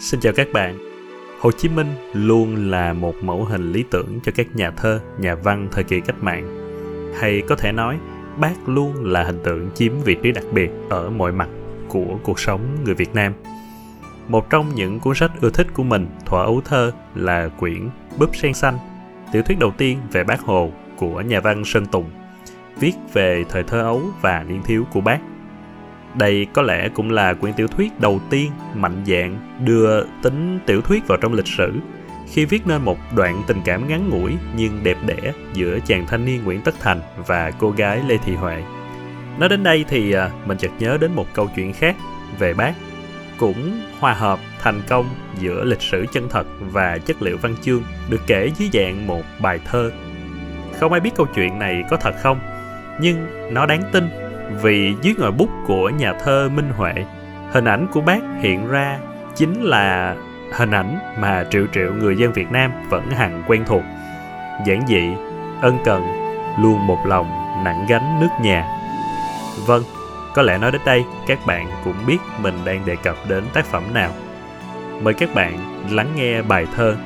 Xin chào các bạn. Hồ Chí Minh luôn là một mẫu hình lý tưởng cho các nhà thơ, nhà văn thời kỳ cách mạng. Hay có thể nói, bác luôn là hình tượng chiếm vị trí đặc biệt ở mọi mặt của cuộc sống người Việt Nam. Một trong những cuốn sách ưa thích của mình thỏa ấu thơ là quyển Búp sen xanh, tiểu thuyết đầu tiên về bác Hồ của nhà văn Sơn Tùng, viết về thời thơ ấu và niên thiếu của bác đây có lẽ cũng là quyển tiểu thuyết đầu tiên mạnh dạn đưa tính tiểu thuyết vào trong lịch sử khi viết nên một đoạn tình cảm ngắn ngủi nhưng đẹp đẽ giữa chàng thanh niên Nguyễn Tất Thành và cô gái Lê Thị Huệ. Nói đến đây thì à, mình chợt nhớ đến một câu chuyện khác về bác cũng hòa hợp thành công giữa lịch sử chân thật và chất liệu văn chương được kể dưới dạng một bài thơ. Không ai biết câu chuyện này có thật không, nhưng nó đáng tin vì dưới ngòi bút của nhà thơ Minh Huệ, hình ảnh của bác hiện ra chính là hình ảnh mà triệu triệu người dân Việt Nam vẫn hằng quen thuộc. Giản dị, ân cần, luôn một lòng nặng gánh nước nhà. Vâng, có lẽ nói đến đây các bạn cũng biết mình đang đề cập đến tác phẩm nào. Mời các bạn lắng nghe bài thơ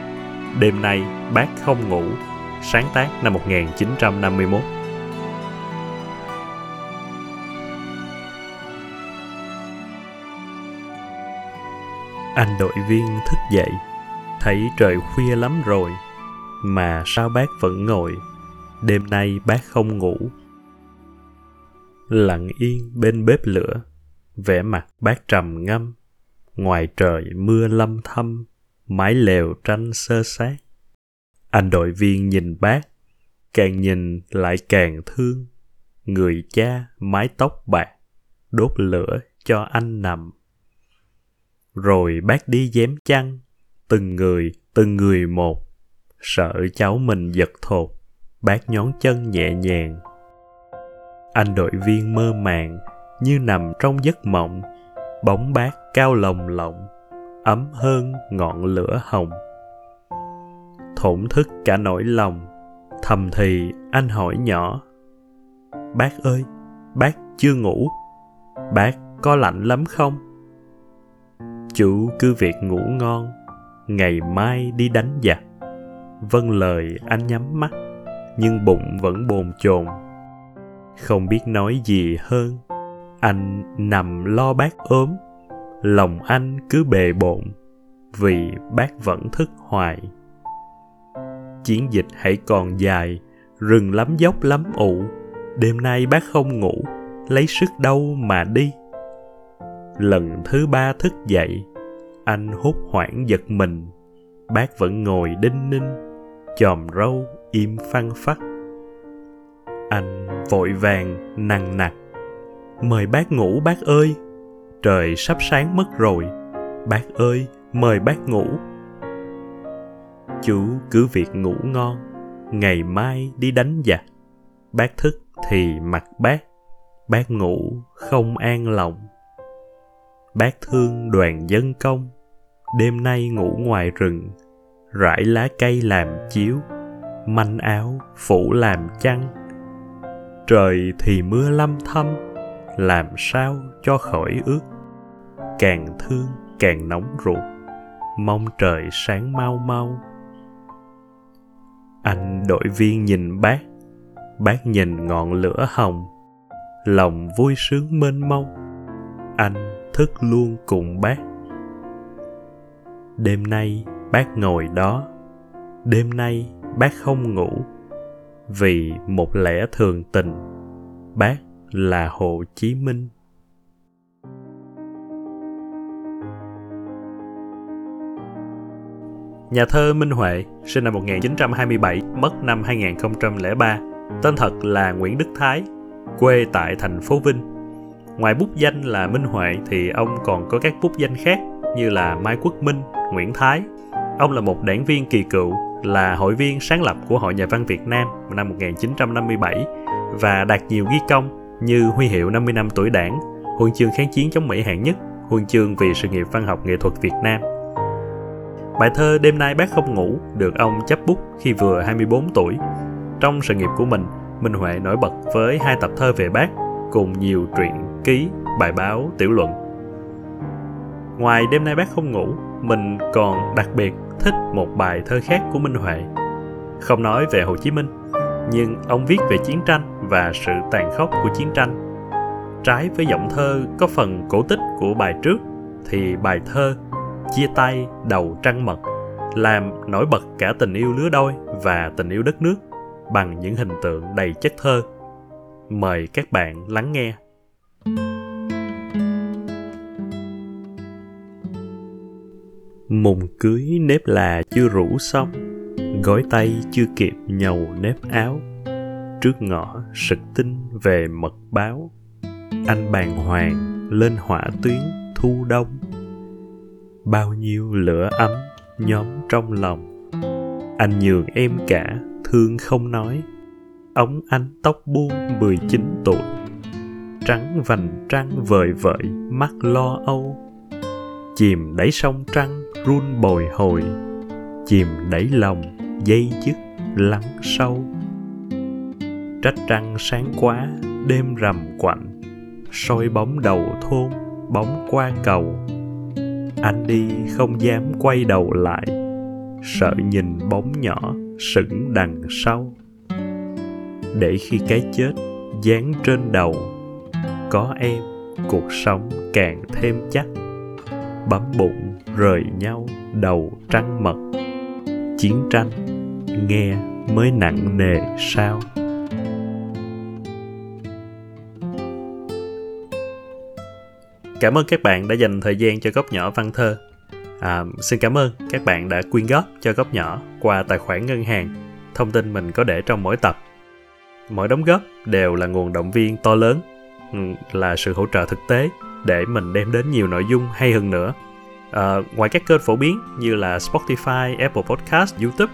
Đêm nay bác không ngủ, sáng tác năm 1951. Anh đội viên thức dậy, thấy trời khuya lắm rồi, mà sao bác vẫn ngồi, đêm nay bác không ngủ. Lặng yên bên bếp lửa, vẻ mặt bác trầm ngâm, ngoài trời mưa lâm thâm, mái lều tranh sơ sát. Anh đội viên nhìn bác, càng nhìn lại càng thương, người cha mái tóc bạc, đốt lửa cho anh nằm rồi bác đi dém chăn, từng người, từng người một. Sợ cháu mình giật thột, bác nhón chân nhẹ nhàng. Anh đội viên mơ màng, như nằm trong giấc mộng, bóng bác cao lồng lộng, ấm hơn ngọn lửa hồng. Thổn thức cả nỗi lòng, thầm thì anh hỏi nhỏ. Bác ơi, bác chưa ngủ, bác có lạnh lắm không? Chủ cứ việc ngủ ngon, ngày mai đi đánh giặc. Vâng lời anh nhắm mắt, nhưng bụng vẫn bồn chồn. Không biết nói gì hơn, anh nằm lo bác ốm. Lòng anh cứ bề bộn, vì bác vẫn thức hoài. Chiến dịch hãy còn dài, rừng lắm dốc lắm ụ. Đêm nay bác không ngủ, lấy sức đâu mà đi. Lần thứ ba thức dậy anh hốt hoảng giật mình. Bác vẫn ngồi đinh ninh, chòm râu, im phăng phắc. Anh vội vàng nằng nặc. Mời bác ngủ, bác ơi. Trời sắp sáng mất rồi. Bác ơi, mời bác ngủ. Chú, cứ việc ngủ ngon, ngày mai đi đánh giặc. Bác thức thì mặc bác. Bác ngủ không an lòng bác thương đoàn dân công. Đêm nay ngủ ngoài rừng, rải lá cây làm chiếu, manh áo phủ làm chăn. Trời thì mưa lâm thâm, làm sao cho khỏi ướt. Càng thương càng nóng ruột, mong trời sáng mau mau. Anh đội viên nhìn bác bác nhìn ngọn lửa hồng, lòng vui sướng mênh mông. Anh thức luôn cùng bác. Đêm nay bác ngồi đó. Đêm nay bác không ngủ. Vì một lẽ thường tình bác là hồ chí minh. Nhà thơ Minh Huệ, sinh năm 1927, mất năm 2003, tên thật là Nguyễn Đức Thái, quê tại thành phố Vinh, Ngoài bút danh là Minh Huệ thì ông còn có các bút danh khác như là Mai Quốc Minh, Nguyễn Thái. Ông là một đảng viên kỳ cựu, là hội viên sáng lập của Hội Nhà văn Việt Nam năm 1957 và đạt nhiều ghi công như huy hiệu 50 năm tuổi đảng, huân chương kháng chiến chống Mỹ hạng nhất, huân chương vì sự nghiệp văn học nghệ thuật Việt Nam. Bài thơ Đêm nay bác không ngủ được ông chấp bút khi vừa 24 tuổi. Trong sự nghiệp của mình, Minh Huệ nổi bật với hai tập thơ về bác cùng nhiều truyện ký, bài báo, tiểu luận. Ngoài đêm nay bác không ngủ, mình còn đặc biệt thích một bài thơ khác của Minh Huệ. Không nói về Hồ Chí Minh, nhưng ông viết về chiến tranh và sự tàn khốc của chiến tranh. Trái với giọng thơ có phần cổ tích của bài trước, thì bài thơ Chia tay đầu trăng mật làm nổi bật cả tình yêu lứa đôi và tình yêu đất nước bằng những hình tượng đầy chất thơ. Mời các bạn lắng nghe. Mùng cưới nếp là chưa rủ xong, Gói tay chưa kịp nhầu nếp áo. Trước ngõ sực tin về mật báo, Anh bàng hoàng lên hỏa tuyến thu đông. Bao nhiêu lửa ấm nhóm trong lòng, Anh nhường em cả, thương không nói. Ống anh tóc buông 19 tuổi. Trắng vành trăng vời vợi, mắt lo âu. Chìm đẩy sông trăng run bồi hồi. Chìm đẩy lòng dây dứt lắng sâu. Trách trăng sáng quá, đêm rằm quạnh. Soi bóng đầu thôn, bóng qua cầu. Anh đi không dám quay đầu lại. Sợ nhìn bóng nhỏ sững đằng sau để khi cái chết dán trên đầu có em cuộc sống càng thêm chắc. Bấm bụng rời nhau đầu trăng mật. Chiến tranh nghe mới nặng nề sao? Cảm ơn các bạn đã dành thời gian cho góc nhỏ văn thơ. À, xin cảm ơn các bạn đã quyên góp cho góc nhỏ qua tài khoản ngân hàng. Thông tin mình có để trong mỗi tập mỗi đóng góp đều là nguồn động viên to lớn ừ, là sự hỗ trợ thực tế để mình đem đến nhiều nội dung hay hơn nữa. À, ngoài các kênh phổ biến như là Spotify, Apple Podcast, YouTube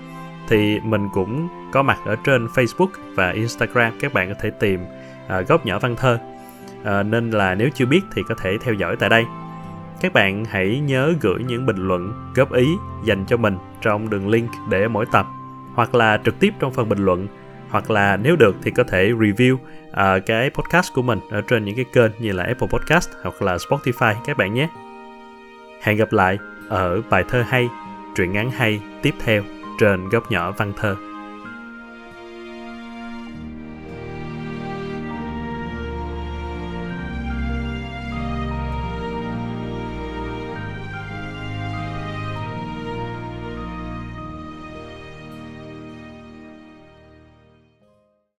thì mình cũng có mặt ở trên Facebook và Instagram các bạn có thể tìm à, góc nhỏ văn thơ. À, nên là nếu chưa biết thì có thể theo dõi tại đây. Các bạn hãy nhớ gửi những bình luận góp ý dành cho mình trong đường link để mỗi tập hoặc là trực tiếp trong phần bình luận hoặc là nếu được thì có thể review uh, cái podcast của mình ở trên những cái kênh như là Apple Podcast hoặc là Spotify các bạn nhé. Hẹn gặp lại ở bài thơ hay, truyện ngắn hay tiếp theo trên góc nhỏ văn thơ.